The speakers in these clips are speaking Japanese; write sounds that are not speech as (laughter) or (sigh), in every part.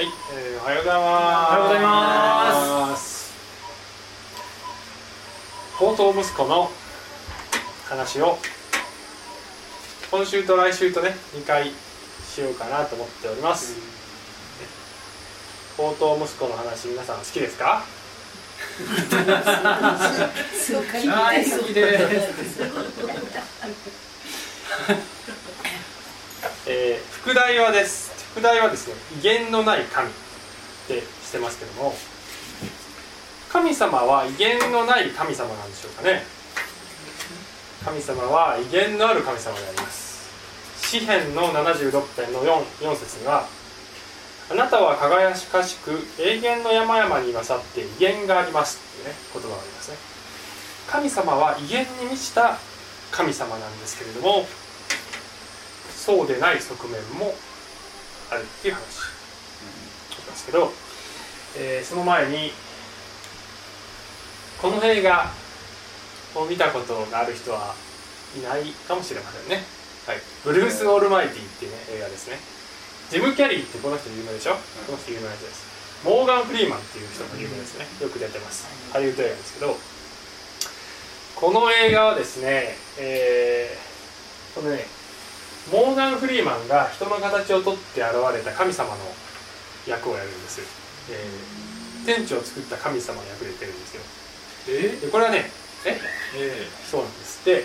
はい、えーおはようございます。おはようございます宝刀息子の話を今週と来週とね2回しようかなと思っております。宝刀息子の話皆さん好きですか？大好きです。えー副題はです。副題はですね威厳のない神ってしてますけども神様は威厳のない神様なんでしょうかね。神様は威厳のある神様であります。詩篇の76編の 4, 4節にはあなたは輝かしく永遠の山々に勝って威厳がありますっていうね言葉がありますね。神様は威厳に満ちた神様なんですけれどもそうでない側面もあるっていう話。なんですけど、えーその前にこの映画を見たことがある人はいないかもしれませんね、はい、ブルース・オールマイティっていう、ね、映画ですね。ジム・キャリーってこの人有名でしょ？この人有名な人です。モーガン・フリーマンっていう人も有名ですね。よく出てます。ハリウッド映画ですけどこの映画はですね、えーこのねモーガン・フリーマンが人の形をとって現れた神様の役をやるんです、えー天地を作った神様の役で出てるんですよ。え？でこれはねえ？えそうなんです。で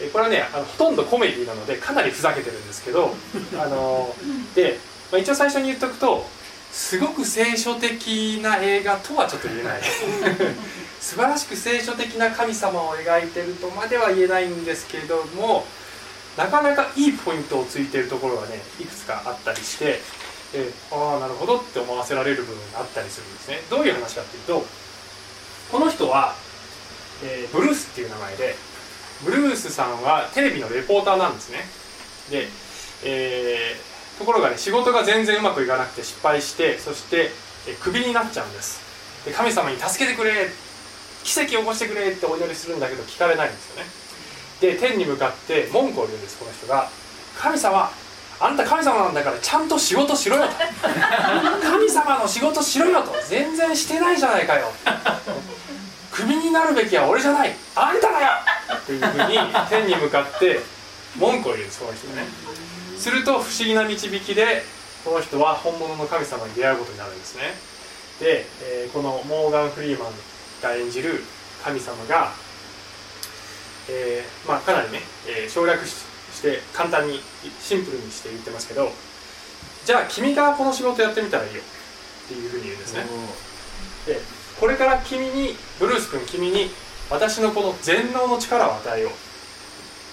えこれはねあのほとんどコメディなのでかなりふざけてるんですけど (laughs) あので、まあ、一応最初に言っとくとすごく聖書的な映画とはちょっと言えない。(laughs) 素晴らしく聖書的な神様を描いてるとまでは言えないんですけれどもなかなかいいポイントをついてるところがねいくつかあったりして、えーああなるほどって思わせられる部分があったりするんですね。どういう話かっていうとこの人は、えーブルースっていう名前でブルースさんはテレビのレポーターなんですね。で、えーところがね仕事が全然うまくいかなくて失敗してそして、えクビになっちゃうんです。で神様に助けてくれ奇跡を起こしてくれってお祈りするんだけど聞かれないんですよね。で天に向かって文句を言うんですこの人が「神様あんた神様なんだからちゃんと仕事しろよ」と「(laughs) 神様の仕事しろよ」と「全然してないじゃないかよ」クビになるべきは俺じゃない。あんただよ。っていうふうに天に向かって文句を言うんですこの人がね。すると不思議な導きでこの人は本物の神様に出会うことになるんですね。で、えーこのモーガン・フリーマンが演じる神様が、えーまあ、かなりね、えー省略しして簡単にシンプルにして言ってますけどじゃあ君がこの仕事やってみたらいいよ。っていうふうに言うんですね。でこれから君にブルース君君に私のこの全能の力を与えよう。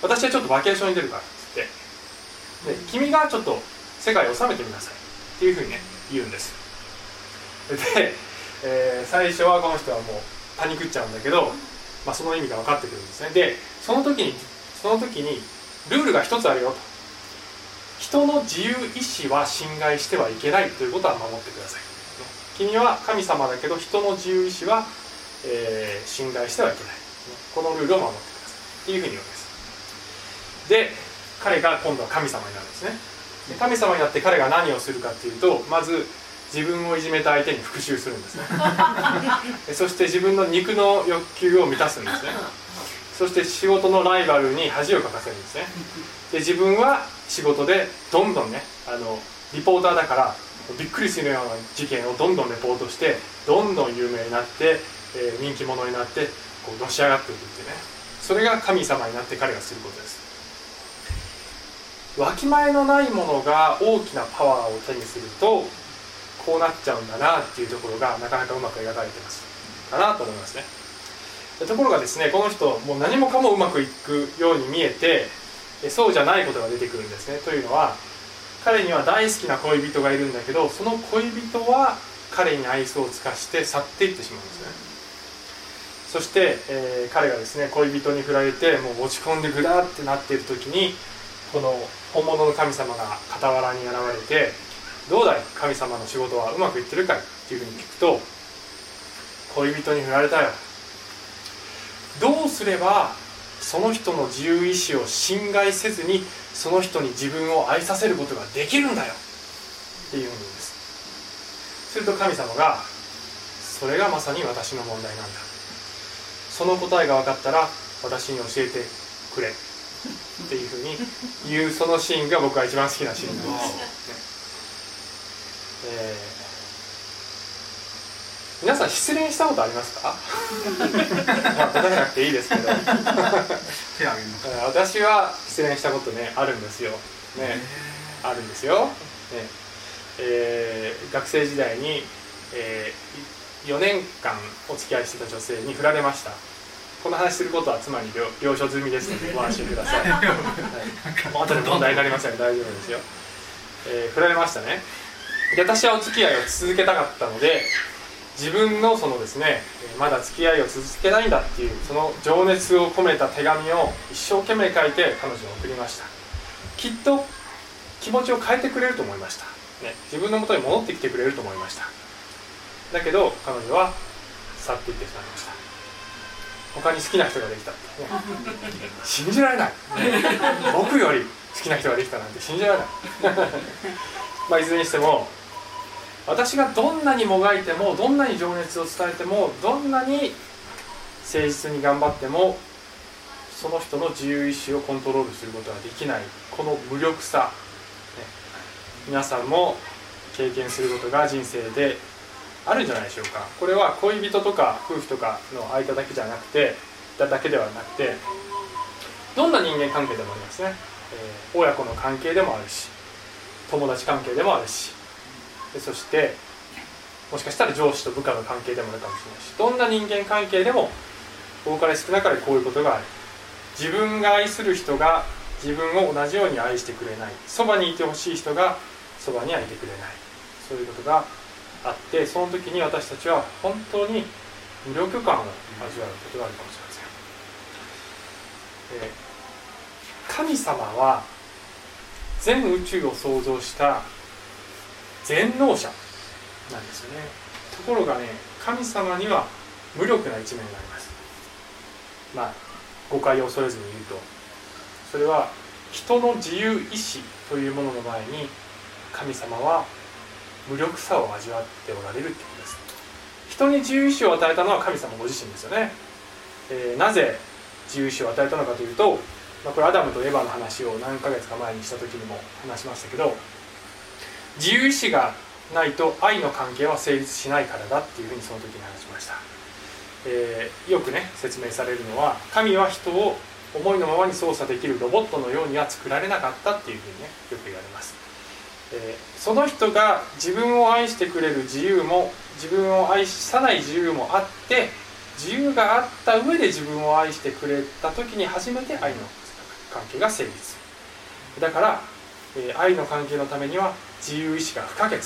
私はちょっとバケーションに出るからっつって。で君がちょっと世界を治めてみなさい。っていうふうにね言うんです。で、えー最初はこの人はもうパニクっちゃうんだけど、まあ、その意味が分かってくるんですね。でその時にその時にルールが一つあるよと。人の自由意志は侵害してはいけないということは守ってください。君は神様だけど人の自由意志は、えー侵害してはいけない。このルールを守ってください。っていうふうに言うんです。で彼が今度は神様になるんですね。で神様になって彼が何をするかっていうとまず自分をいじめた相手に復讐するんですね。(laughs) そして自分の肉の欲求を満たすんですね。そして仕事のライバルに恥をかかせるんですね。で自分は仕事でどんどんねあのリポーターだからびっくりするような事件をどんどんレポートしてどんどん有名になって、えー人気者になってこうのし上がっていくっていうね。それが神様になって彼がすることです。わきまえのないものが大きなパワーを手にするとこうなっちゃうんだなっていうところがなかなかうまく描かれてますかなと思いますね。ところがですねこの人もう何もかもうまくいくように見えてそうじゃないことが出てくるんですね。というのは彼には大好きな恋人がいるんだけどその恋人は彼に愛想を尽かして去っていってしまうんですね。そして、えー彼がですね恋人に振られてもう落ち込んでグラーってなっている時にこの本物の神様が傍らに現れて「どうだい？神様の仕事はうまくいってるかい?」っていうふうに聞くと「恋人に振られたよ」どうすればその人の自由意志を侵害せずにその人に自分を愛させることができるんだよ？っていうんです。すると神様がそれがまさに私の問題なんだ。その答えが分かったら私に教えてくれ。っていうふうに言うそのシーンが僕は一番好きなシーンなんです、えー、皆さん失恋したことありますか？まあ答えなくていいですけど。私は失恋したことねあるんですよ、ね、あるんですよ、ねえー、学生時代に、えー、4年間お付き合いしてた女性に振られました。この話することは妻に了承済みですのでご安心ください、(laughs) はい、後で問題になりません大丈夫ですよ、えー、振られましたねで私はお付き合いを続けたかったので自分のそのですねまだ付き合いを続けないんだっていうその情熱を込めた手紙を一生懸命書いて彼女に送りました。きっと気持ちを変えてくれると思いました、ね、自分のもとに戻ってきてくれると思いました。だけど彼女は去っていってしまいました。他に好きな人ができたって、ね、(laughs) 信じられない。僕より好きな人ができたなんて信じられない。(laughs) まあいずれにしても私がどんなにもがいてもどんなに情熱を伝えてもどんなに誠実に頑張ってもその人の自由意志をコントロールすることができない。この無力さ、ね、皆さんも経験することが人生であるんじゃないでしょうか。これは恋人とか夫婦とかの間だけじゃなくてだけではなくてどんな人間関係でもありますね、えー、親子の関係でもあるし友達関係でもあるしでそしてもしかしたら上司と部下の関係でもあるかもしれないしどんな人間関係でも多かれ少なかれこういうことがある。自分が愛する人が自分を同じように愛してくれない。そばにいてほしい人がそばにはいてくれない。そういうことがあってその時に私たちは本当に無力感を味わうことがあるかもしれません、えー、神様は全宇宙を創造した全能者。なんですよね。ところがね神様には無力な一面があります。まあ誤解を恐れずに言うと。それは人の自由意志というものの前に神様は無力さを味わっておられるということです。人に自由意志を与えたのは神様ご自身ですよね、えー、なぜ自由意志を与えたのかというと、まあ、これアダムとエヴァの話を何ヶ月か前にした時にも話しましたけど自由意志がないと愛の関係は成立しないからだっていうふうにその時に話しました、えー、よくね説明されるのは神は人を思いのままに操作できるロボットのようには作られなかったっていうふうにねよく言われます。えー、その人が自分を愛してくれる自由も自分を愛さない自由もあって自由があった上で自分を愛してくれた時に初めて愛の関係が成立だから、え、愛の関係のためには自由意志が不可欠。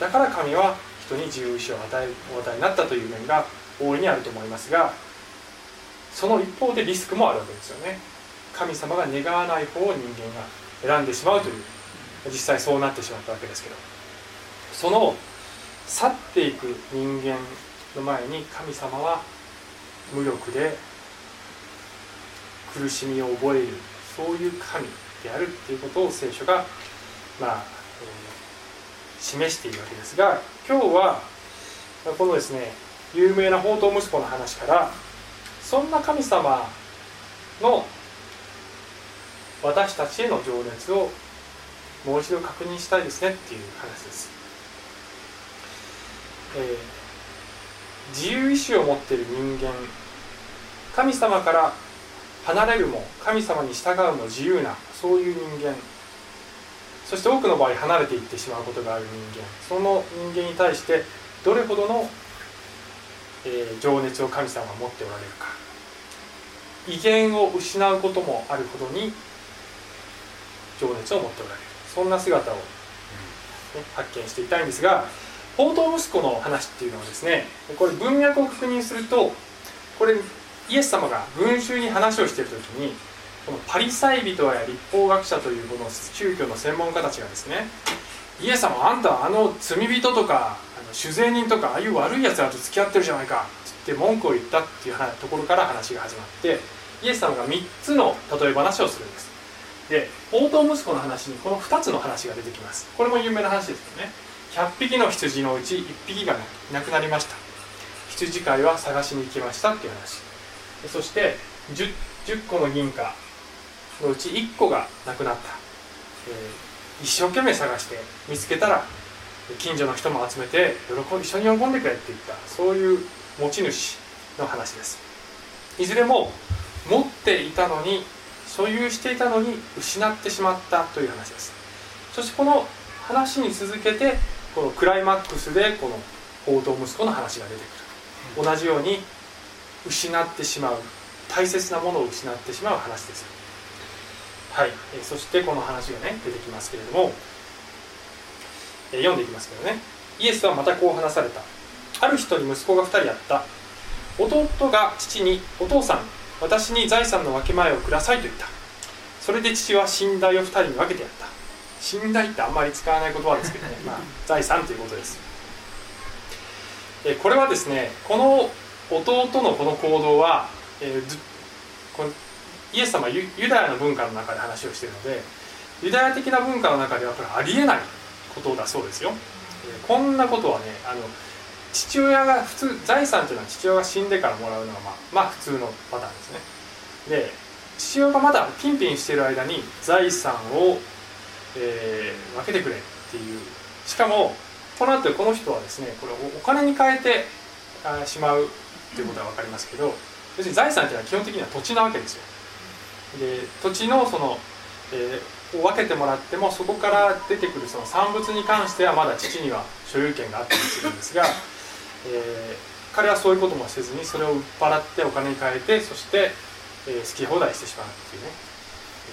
だから神は人に自由意志を与えお与えになったという面が大いにあると思いますがその一方でリスクもあるわけですよね。神様が願わない方を人間が選んでしまうという。実際そうなってしまったわけですけど。その去っていく人間の前に神様は無力で苦しみを覚える。そういう神。であるっていうことを聖書がまあ、えー、示しているわけですが今日はこのですね有名な宝刀息子の話からそんな神様の私たちへの情熱をもう一度確認したいですねっていう話です、えー、自由意志を持っている人間神様から離れるも神様に従うも自由なそういう人間。そして多くの場合離れていってしまうことがある人間。その人間に対してどれほどの、え、情熱を神様が持っておられるか。威厳を失うこともあるほどに情熱を持っておられる。そんな姿を、ね、発見していたいんですが宝刀息子の話っていうのはですねこれ文脈を確認するとこれイエス様が群衆に話をしている時にこのパリサイ人や立法学者というこの宗教の専門家たちがですねイエス様あんたはあの罪人とかあの酒税人とかああいう悪いやつらと付き合ってるじゃないかって文句を言ったっていうところから話が始まってイエス様が3つの例え話をするんです。で宝刀息子の話にこの2つの話が出てきます。これも有名な話ですよね。100匹の羊のうち1匹がいなくなりました。羊飼いは探しに行きましたっていう話。そして 10, 10個の銀貨のうち1個がなくなった、えー、一生懸命探して見つけたら近所の人も集めて喜一緒に喜んでくれって言った。そういう持ち主の話です。いずれも持っていたのに所有していたのに失ってしまったという話です。そしてこの話に続けてこのクライマックスでこの宝刀息子の話が出てくる。同じように失ってしまう大切なものを失ってしまう話です。はい、えそしてこの話がね出てきますけれども、え読んでいきますけどね。イエスはまたこう話された。ある人に息子が2人あった。弟が父に「お父さん私に財産の分け前をください」と言った。それで父は寝台を2人に分けてやった。寝台ってあんまり使わない言葉ですけどね、まあ、財産ということです。えこれはですねこの弟のこの行動は、えー、こイエス様はユダヤの文化の中で話をしているのでユダヤ的な文化の中ではこれありえないことだそうですよ、えこんなことはねあの父親が普通財産というのは父親が死んでからもらうのがまあ、まあ、普通のパターンですね。で父親がまだピンピンしてる間に財産を、えー、分けてくれっていう。しかもこの後この人はですねこれをお金に変えてしまうっていうことは分かりますけど別に財産っていうのは基本的には土地なわけですよ。で土地のその、えー、を分けてもらってもそこから出てくるその産物に関してはまだ父には所有権があったりするんですが、(laughs) えー、彼はそういうこともせずにそれを売っ払ってお金に変えてそして、えー、好き放題してしまうっていうね。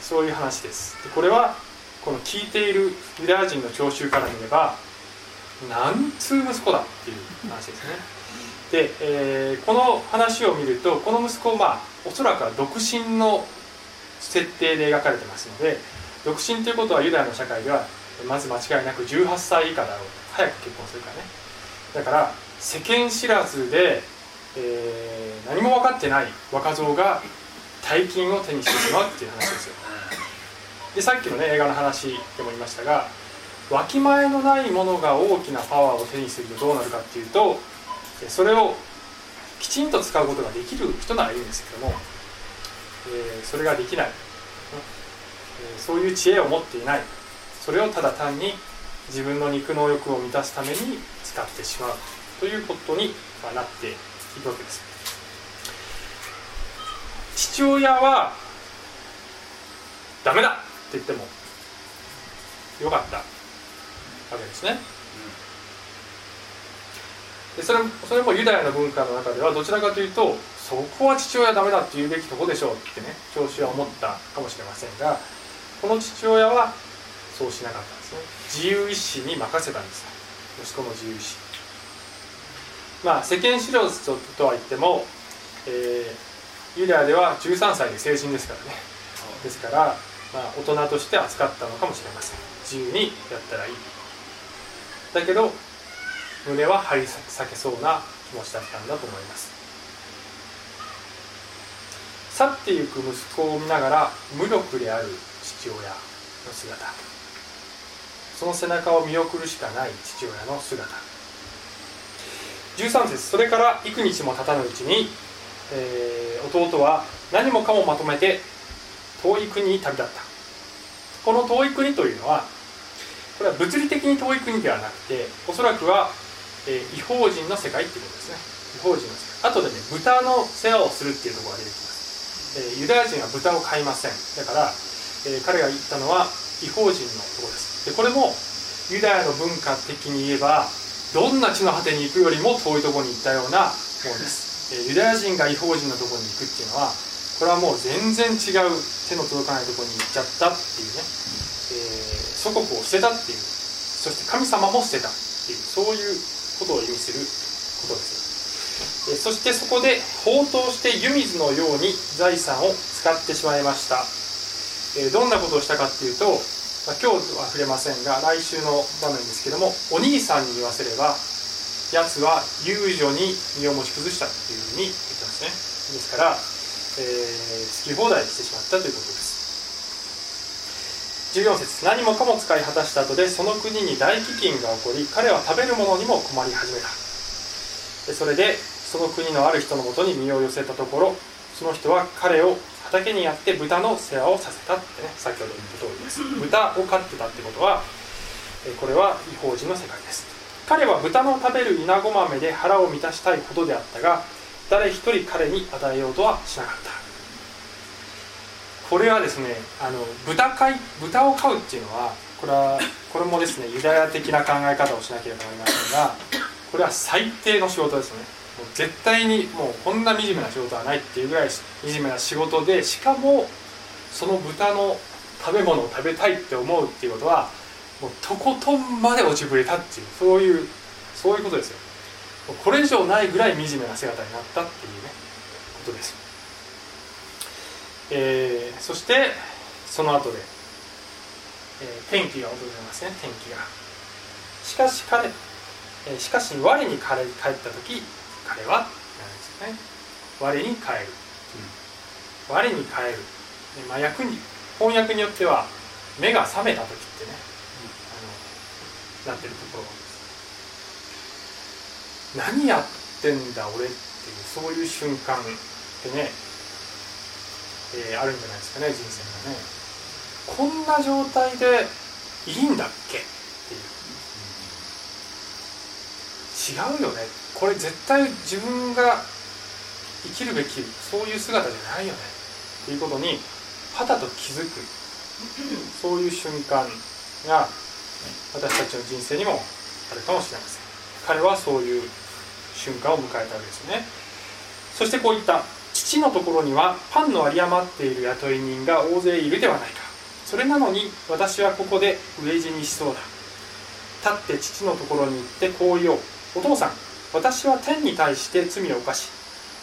そういう話です。でこれはこの聞いているユダヤ人の聴衆から見れば何通息子だっていう話ですね。で、えー、この話を見るとこの息子まあおそらくは独身の設定で描かれてますので独身ということはユダヤの社会ではまず間違いなく18歳以下だろう早く結婚するからね。だから世間知らずで、えー、何も分かってない若造が大金を手にしてしまうっていう話ですよ。でさっきのね映画の話でも言いましたがわきまえのないものが大きなパワーを手にするとどうなるかっていうとそれをきちんと使うことができる人ならいいんですけどもえー、それができない、えー、そういう知恵を持っていない。それをただ単に自分の肉の欲を満たすために使ってしまうということになっていくわけです。父親はダメだって言ってもよかったわけですね、でそれそれもユダヤの文化の中ではどちらかというとそこは父親はダメだって言うべきとこでしょうってね教師は思ったかもしれませんがこの父親はそうしなかったんですね。自由意志に任せたんです。息子の自由意志。まあ世間知らずとは言っても、えー、ユダヤでは13歳で成人ですからね。ですから、まあ、大人として扱ったのかもしれません。自由にやったらいい。だけど胸は張り裂けそうな気持ちだったんだと思います。去ってゆく息子を見ながら無力である父親の姿。その背中を見送るしかない父親の姿。13節それから幾日も経たぬうちに、えー、弟は何もかもまとめて遠い国に旅立った。この遠い国というのはこれは物理的に遠い国ではなくておそらくは、えー、違法人の世界っていうことですね。違法人の世界。後でね豚の世話をするっていうところが出てきます。えユダヤ人は豚を飼いません。だから、え彼が言ったのは違法人のところです。でこれもユダヤの文化的に言えばどんな地の果てに行くよりも遠いところに行ったようなものです、えユダヤ人が違法人のところに行くっていうのはこれはもう全然違う手の届かないところに行っちゃったっていうね、えー、祖国を捨てたっていう。そして神様も捨てたっていう。そういうことを意味することです。そしてそこで放蕩して湯水のように財産を使ってしまいました。どんなことをしたかっていうと今日は触れませんが来週の場面ですけどもお兄さんに言わせれば奴は遊女に身を持ち崩したっていうふうに言ってますね。ですから、えー、好き放題してしまったということで。す14節何もかも使い果たした後でその国に大飢饉が起こり彼は食べるものにも困り始めた。でそれでその国のある人のもとに身を寄せたところその人は彼を畑にやって豚の世話をさせたってね先ほど言った通りです。豚を飼ってたってことはこれは違法人の世界です。彼は豚の食べる稲子豆で腹を満たしたいほどであったが誰一人彼に与えようとはしなかったこれはですねあの豚飼い豚を飼うっていうのはこれはこれもですねユダヤ的な考え方をしなければなりませんがこれは最低の仕事ですね。もう絶対にもうこんな惨めな仕事はないっていうぐらい惨めな仕事でしかもその豚の食べ物を食べたいって思うっていうことはもうとことんまで落ちぶれたっていうそういうそういうことですよ。これ以上ないぐらい惨めな姿になったっていうねことです。えー、そしてその後で、えー、天気が訪れますね。天気が。しかし彼、えー、しかし我に帰った時彼はなんですよね。我に帰る、うん、我に帰る、まあ、訳に翻訳によっては目が覚めた時ってね、うん、あのなってるところ何やってんだ俺っていうそういう瞬間ってねえー、あるんじゃないですかね人生がね。こんな状態でいいんだっけっていう。違うよね。これ絶対自分が生きるべきそういう姿じゃないよね。っていうことにはたと気づく。そういう瞬間が私たちの人生にもあるかもしれません。彼はそういう瞬間を迎えたわけですね。そしてこういった父のところにはパンの有り余っている雇い人が大勢いるではないか。それなのに私はここで飢え死にしそうだ。立って父のところに行ってこう言おう。お父さん私は天に対して罪を犯し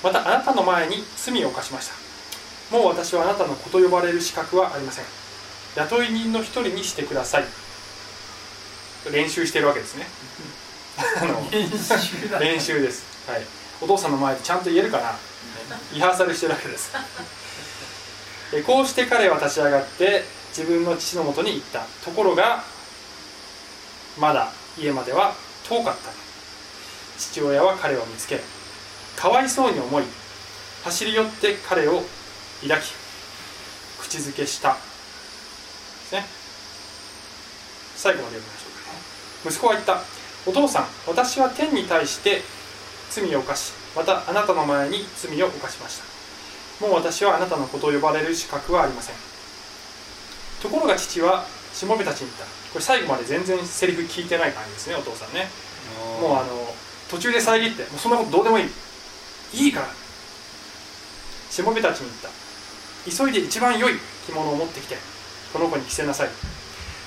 またあなたの前に罪を犯しました。もう私はあなたの子と呼ばれる資格はありません。雇い人の一人にしてください。練習してるわけですね。(laughs) 練習です、はい、お父さんの前でちゃんと言えるかなリハーサルしてるわけです。こうして彼は立ち上がって自分の父のもとに行った。ところがまだ家までは遠かった。父親は彼を見つけかわいそうに思い走り寄って彼を抱き口づけした。ですね。最後まで読みましょうか息子は言った。お父さん私は天に対して罪を犯しまたあなたの前に罪を犯しました。もう私はあなたの子と呼ばれる資格はありません。ところが父はしもべたちに言った。これ最後まで全然セリフ聞いてない感じですねお父さんね。もうあの途中で遮ってもうそんなことどうでもいい。いいから。しもべたちに言った。急いで一番良い着物を持ってきてこの子に着せなさい。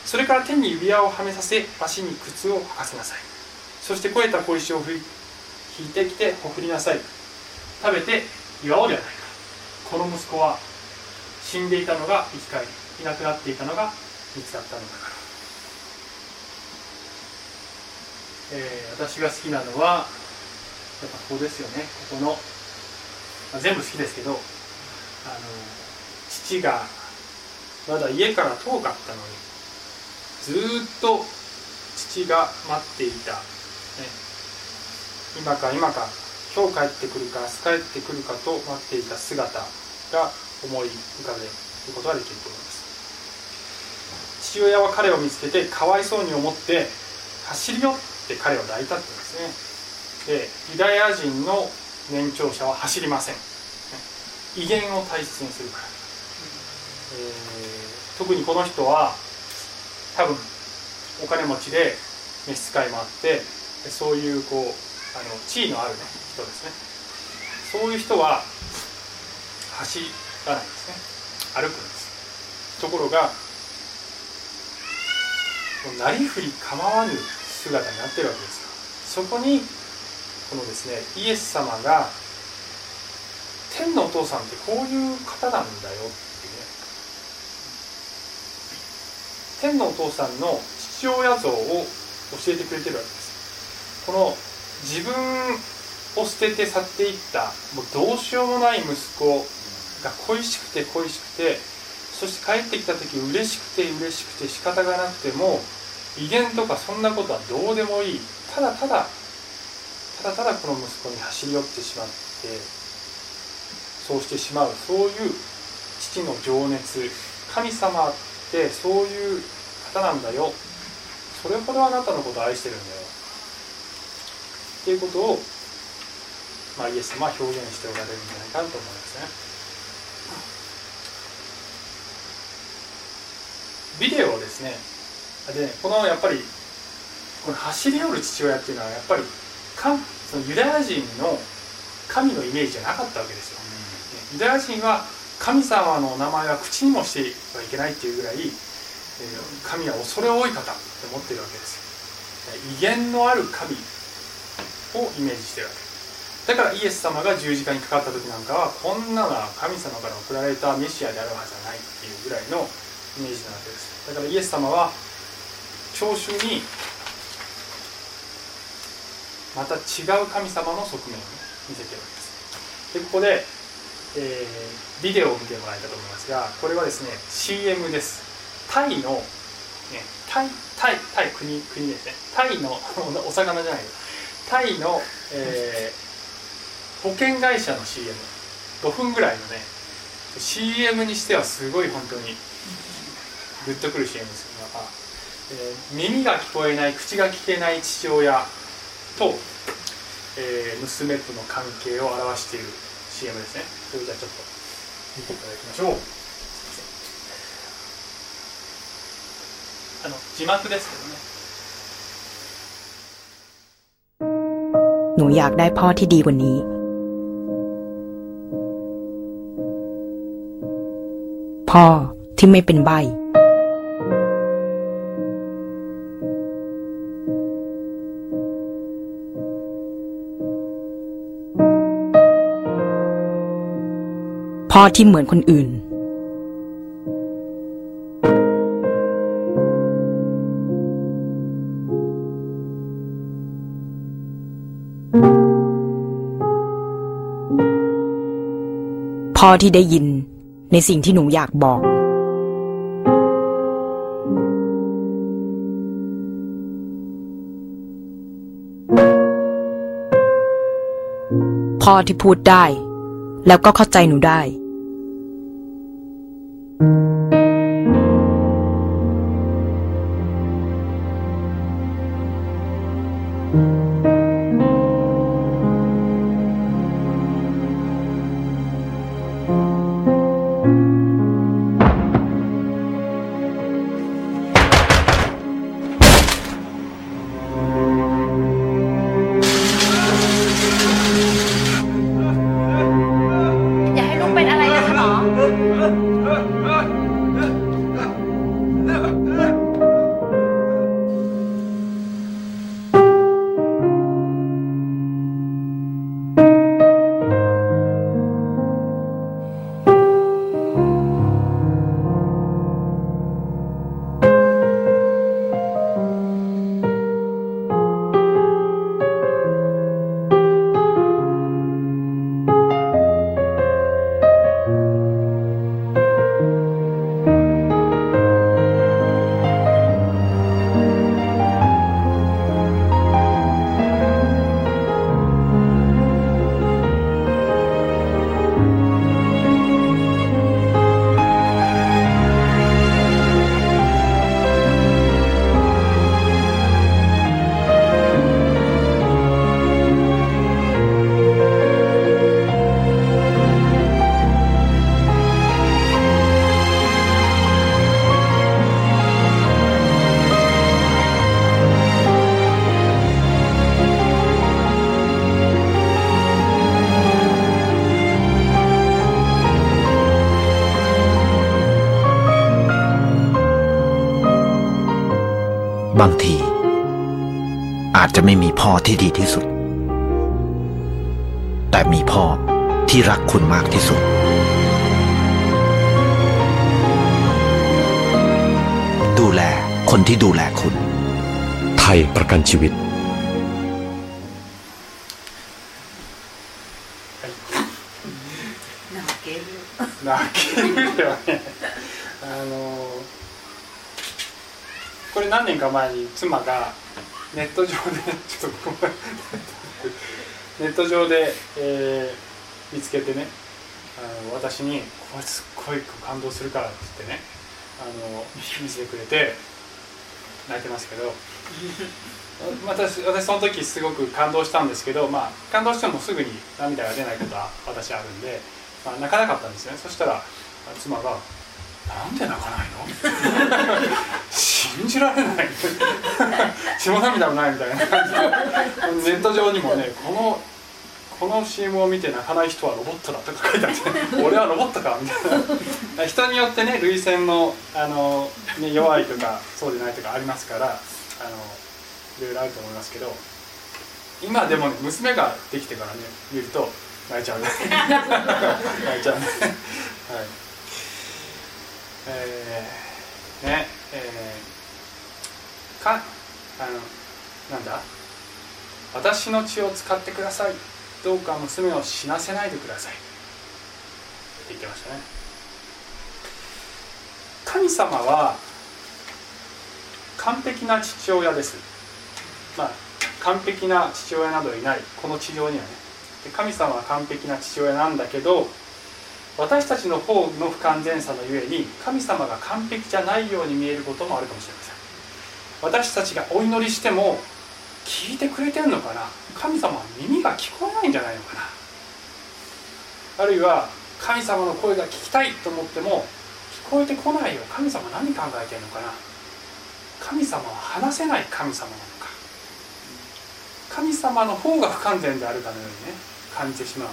それから手に指輪をはめさせ足に靴を履かせなさい。そして肥えた小石を引いてきてほふりなさい。食べて祝おうではないか。この息子は死んでいたのが生き返りいなくなっていたのが見つかったのだから、えー、私が好きなのはやっぱここですよね。ここの、まあ、全部好きですけどあの父がまだ家から遠かったのにずっと父が待っていた、今か今か今日帰ってくるか明日帰ってくるかと待っていた姿が思い浮かべることができると思います。父親は彼を見つけてかわいそうに思って走り寄って彼を抱いたって言うんですね。でユダヤ人の年長者は走りません。威厳を大切にするから、えー、特にこの人は多分お金持ちで召使いもあってそういうこうあの地位のある、ね、人ですね。そういう人は走らないんですね。歩くんです。ところがなりふり構わぬ姿になってるわけですよそこにこのですねイエス様が天のお父さんってこういう方なんだよってね。天のお父さんの父親像を教えてくれてるわけです。この自分を捨てて去っていったもうどうしようもない息子が恋しくて恋しくてそして帰ってきた時嬉しくて嬉しくて仕方がなくても威厳とかそんなことはどうでもいい。ただただただただこの息子に走り寄ってしまってそうしてしまう。そういう父の情熱。神様ってそういう方なんだよ。それほどあなたのことを愛してるんだよ。っていうことを、まあ、イエス様は表現しておられるんじゃないかなと思いますね。ビデオですねでこのやっぱりこの走り寄る父親っていうのはやっぱりかそのユダヤ人の神のイメージじゃなかったわけですよ、うん、ユダヤ人は神様の名前は口にもしてはいけないっていうぐらい神は恐れ多い方って思ってるわけです。よ威厳のある神をイメージしてる。わけだからイエス様が十字架にかかった時なんかはこんなのは神様から送られたメシアであるはずはないっていうぐらいのイメージなわけです。だからイエス様は聴衆にまた違う神様の側面を、見せてるわけです。でここで、えー、ビデオを見てもらえたと思いますがこれはですね CM です。タイの、ね、タイタイタイ国国ですね。タイの (laughs) お魚じゃないですタイの、えー、保険会社の CM5 分ぐらいのね CM にしてはすごい本当にグッとくる CM ですよ、まあえー、耳が聞こえない口が聞けない父親と、えー、娘との関係を表している CM ですね。それじゃあちょっと見ていただきましょう。あの字幕ですけどね。 หนูอยากได้พ่อที่ดีกว่านี้ พ่อที่ไม่เป็นใบ พ่อที่เหมือนคนอื่น อที่ได้ยินในสิ่งที่หนูอยากบอก พ่อที่พูดได้ แล้วก็เข้าใจหนูได้ บางที อาจจะไม่มีพ่อที่ดีที่สุด แต่มีพ่อที่รักคุณมากที่สุด ดูแลคนที่ดูแลคุณ ไทยประกันชีวิต 泣けるよ これ何年か前に妻がネット上でちょっとネット上で、えー見つけてねあの私に「これすっごい感動するから」って言ってねあの見せてくれて泣いてますけど。私私その時すごく感動したんですけど、まあ、感動してもすぐに涙が出ないことは私あるんで、まあ、泣かなかったんですよね。そしたら妻が「なんで泣かないの? (laughs)」信じられない。血も涙もない。みたいな感じ。でネット上にもねこのこの CM を見て泣かない人はロボットだとか書いてあって。(laughs) 俺はロボットかみたいな。人によってね涙腺のあの、ね、弱いとかそうでないとかありますからあのいろいろあると思いますけど。今でもね娘ができてからね見ると泣いちゃう。ね (laughs) 泣いちゃう。ねはいえー、ねえー、かあのなんだ？私の血を使ってください。どうか娘を死なせないでください。って言ってましたね。神様は完璧な父親です。まあ完璧な父親などいない。この地上にはね。で神様は完璧な父親なんだけど私たちの方の不完全さのゆえに神様が完璧じゃないように見えることもあるかもしれません。私たちがお祈りしても聞いてくれてるのかな？神様は耳が聞こえないんじゃないのかな？あるいは神様の声が聞きたいと思っても聞こえてこないよ。神様何考えてるのかな？神様は話せない神様なのか？神様の方が不完全であるかのようにね感じてしまう。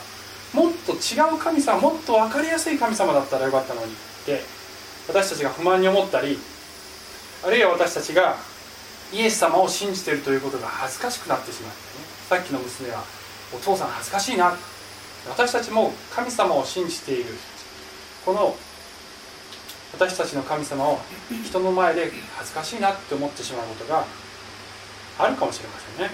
もっと違う神様もっと分かりやすい神様だったらよかったのにって私たちが不満に思ったりあるいは私たちがイエス様を信じているということが恥ずかしくなってしまってねさっきの娘はお父さん恥ずかしいな私たちも神様を信じている。この私たちの神様を人の前で恥ずかしいなって思ってしまうことがあるかもしれませんね、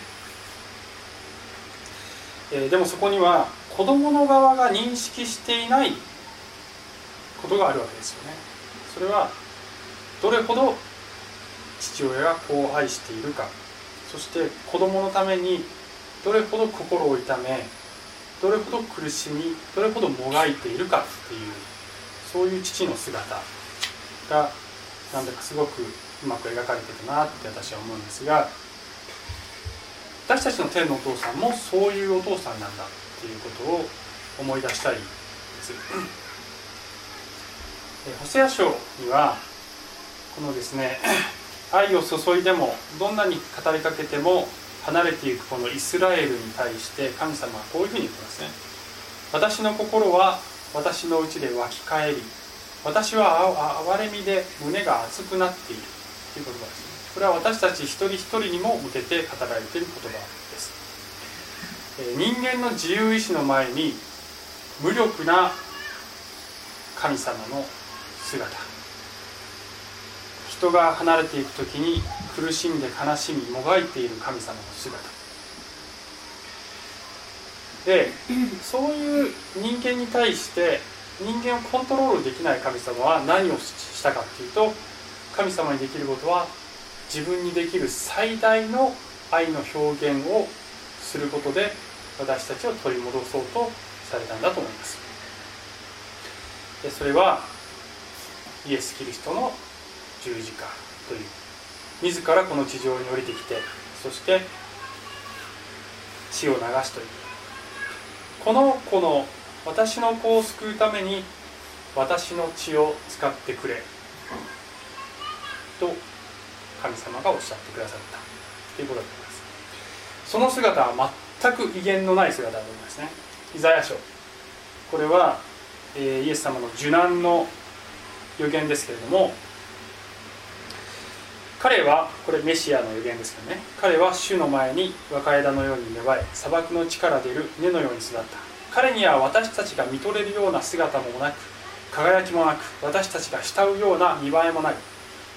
えーでもそこには子供の側が認識していないことがあるわけですよね。それはどれほど父親が子を愛しているか。そして子供のためにどれほど心を痛めどれほど苦しみどれほどもがいているかっていうそういう父の姿がなんだかすごくうまく描かれてるなって私は思うんですが私たちの天のお父さんもそういうお父さんなんだっていうことを思い出したいです。えホセア書にはこのですね (clears throat) 愛を注いでもどんなに語りかけても離れていくこのイスラエルに対して神様はこういうふうに言ってますね私の心は私のうちで湧き返り私は憐れみで胸が熱くなっているという言葉ですねこれは私たち一人一人にも向けて語られている言葉です。人間の自由意志の前に無力な神様の姿。人が離れていく時に苦しんで悲しみもがいている神様の姿。でそういう人間に対して人間をコントロールできない神様は何をしたかっていうと神様にできることは自分にできる最大の愛の表現をすることで私たちを取り戻そうとされたんだと思います。でそれはイエス・キリストの十字架という。自らこの地上に降りてきてそして血を流すという。この子の私の子を救うために私の血を使ってくれ。と神様がおっしゃってくださった。ということだと思います。その姿は全く威厳のない姿だと思いますね。イザヤ書。これは、えイエス様の受難の予言ですけれども彼はこれメシアの予言ですけどね。彼は主の前に若枝のように芽生え砂漠の地から出る根のように育った。彼には私たちが見とれるような姿もなく輝きもなく私たちが慕うような見栄えもない。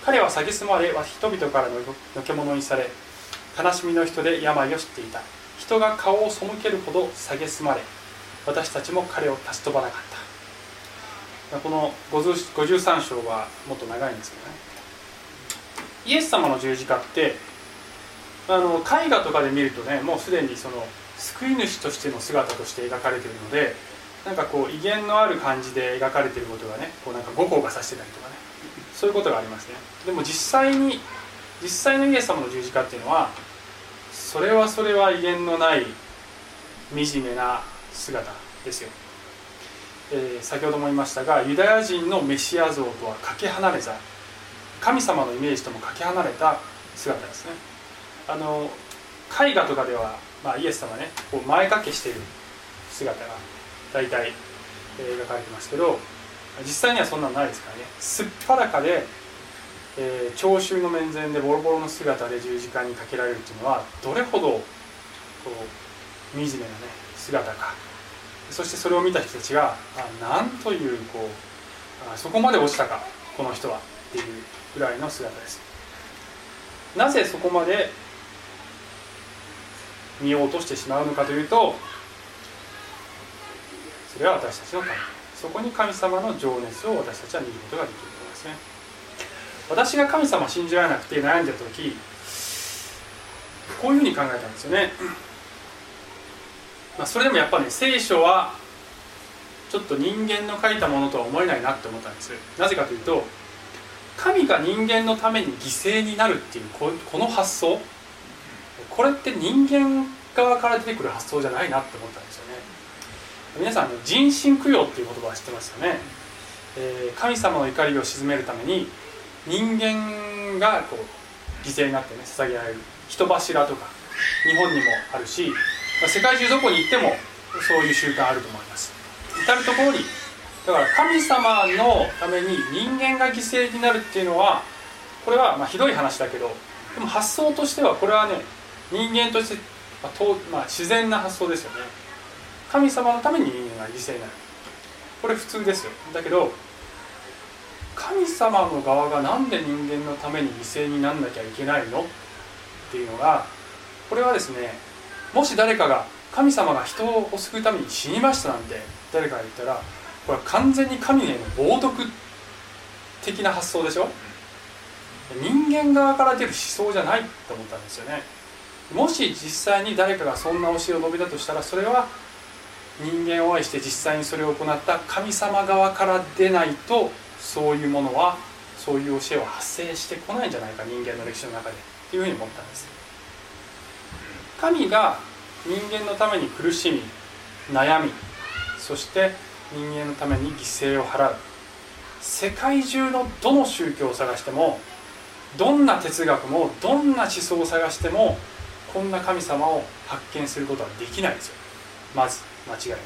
彼は蔑まれ人々からののけ者にされ悲しみの人で病を知っていた。人が顔を背けるほど蔑まれ私たちも彼を立ち飛ばなかった。この53章はもっと長いんですけどね。イエス様の十字架ってあの絵画とかで見るとねもうすでにその救い主としての姿として描かれているのでなんかこう威厳のある感じで描かれていることがねこうなんか五行がさしてたりとかね。そういうことがありますね。でも実際に実際のイエス様の十字架っていうのはそれはそれは威厳のない惨めな姿ですよ、えー、先ほども言いましたがユダヤ人のメシア像とはかけ離れた神様のイメージともかけ離れた姿ですね。あの絵画とかでは、まあ、イエス様ねこう前掛けしている姿が大体、え、描かれてますけど実際にはそんなのないですからね。すっぱらかで、えー、聴衆の面前でボロボロの姿で十字架にかけられるっていうのはどれほどこう惨めなね姿か。そしてそれを見た人たちがあなんというこうあそこまで落ちたかこの人はっていうぐらいの姿です。なぜそこまで見ようとしてしまうのかというとそれは私たちのため。そこに神様の情熱を私たちは見ることができるとですね。私が神様を信じられなくて悩んでる時こういうふうに考えたんですよね、まあ、それでもやっぱね聖書はちょっと人間の書いたものとは思えないなって思ったんです。なぜかというと神が人間のために犠牲になるっていうこの発想これって人間側から出てくる発想じゃないなって思ったんですよね。皆さん人心供養っていう言葉は知ってますよね、えー、神様の怒りを鎮めるために人間がこう犠牲になってね捧げられる人柱とか日本にもあるし世界中どこに行ってもそういう習慣あると思います。至る所にだから神様のために人間が犠牲になるっていうのはこれはまあひどい話だけどでも発想としてはこれはね人間として、まあまあ、自然な発想ですよね。神様のために人間が犠牲になるこれ普通ですよ。だけど神様の側が何で人間のために犠牲になんなきゃいけないの？っていうのがこれはですねもし誰かが神様が人を救うために死にましたなんて誰かが言ったらこれは完全に神への冒涜的な発想でしょ？人間側から出る思想じゃないと思ったんですよね。もし実際に誰かがそんな教えを述べたとしたらそれは人間を愛して実際にそれを行った神様側から出ないとそういうものはそういう教えは発生してこないんじゃないか人間の歴史の中でっていうふうに思ったんです。神が人間のために苦しみ悩みそして人間のために犠牲を払う。世界中のどの宗教を探してもどんな哲学もどんな思想を探してもこんな神様を発見することはできないですよ。まず。間違いなく。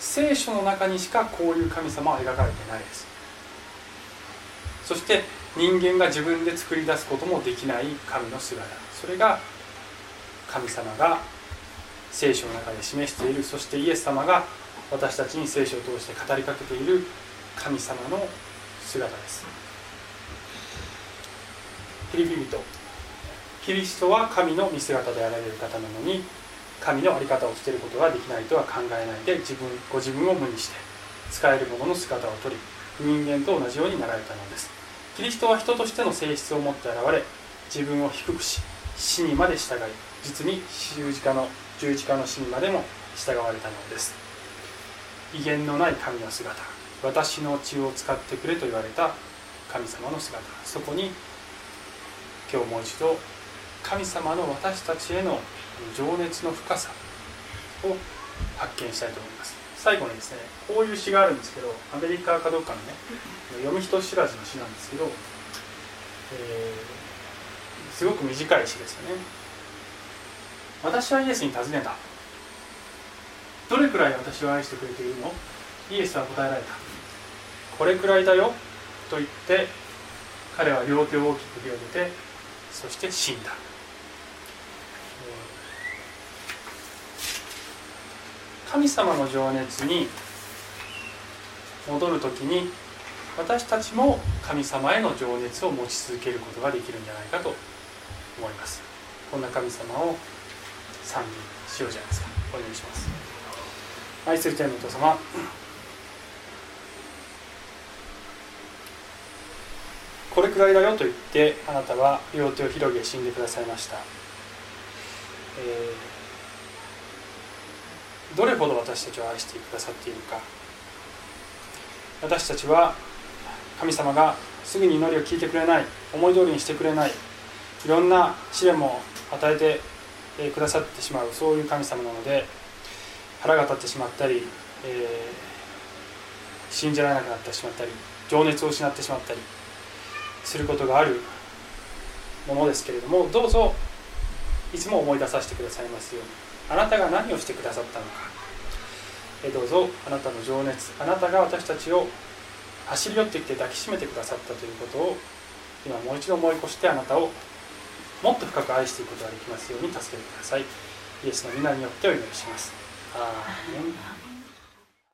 聖書の中にしかこういう神様は描かれてないです。そして人間が自分で作り出すこともできない神の姿。それが神様が聖書の中で示している。そしてイエス様が私たちに聖書を通して語りかけている神様の姿です。ピリピリとキリストは神の見姿であられる方なのに神の在り方を捨てることができないとは考えないで自分ご自分を無にして使えるものの姿をとり人間と同じようになられたのです。キリストは人としての性質を持って現れ自分を低くし死にまで従い実に十字架の十字架の死にまでも従われたのです。威厳のない神の姿私の血を使ってくれと言われた神様の姿そこに今日もう一度神様の私たちへの情熱の深さを発見したいと思います。最後にですねこういう詩があるんですけどアメリカかどうかのね読み人知らずの詩なんですけど、えー、すごく短い詩ですよね。私はイエスに尋ねた。どれくらい私を愛してくれているの？イエスは答えられた。これくらいだよ。と言って彼は両手を大きく広げてそして死んだ。神様の情熱に戻る時に私たちも神様への情熱を持ち続けることができるんじゃないかと思います。こんな神様を賛美しようじゃないですか。お願いします。愛する天のお父様これくらいだよと言ってあなたは両手を広げ死んでくださいました、えーどれほど私たちを愛してくださっているか。私たちは神様がすぐに祈りを聞いてくれない思い通りにしてくれないいろんな試練も与えてくださってしまうそういう神様なので腹が立ってしまったり、えー信じられなくなってしまったり情熱を失ってしまったりすることがあるものですけれどもどうぞいつも思い出させてくださいますように。あなたが何をしてくださったのか。えどうぞあなたの情熱あなたが私たちを走り寄ってきて抱きしめてくださったということを今もう一度思い越してあなたをもっと深く愛していくことができますように助けてください。イエスの皆によってお祈りします。アーメン。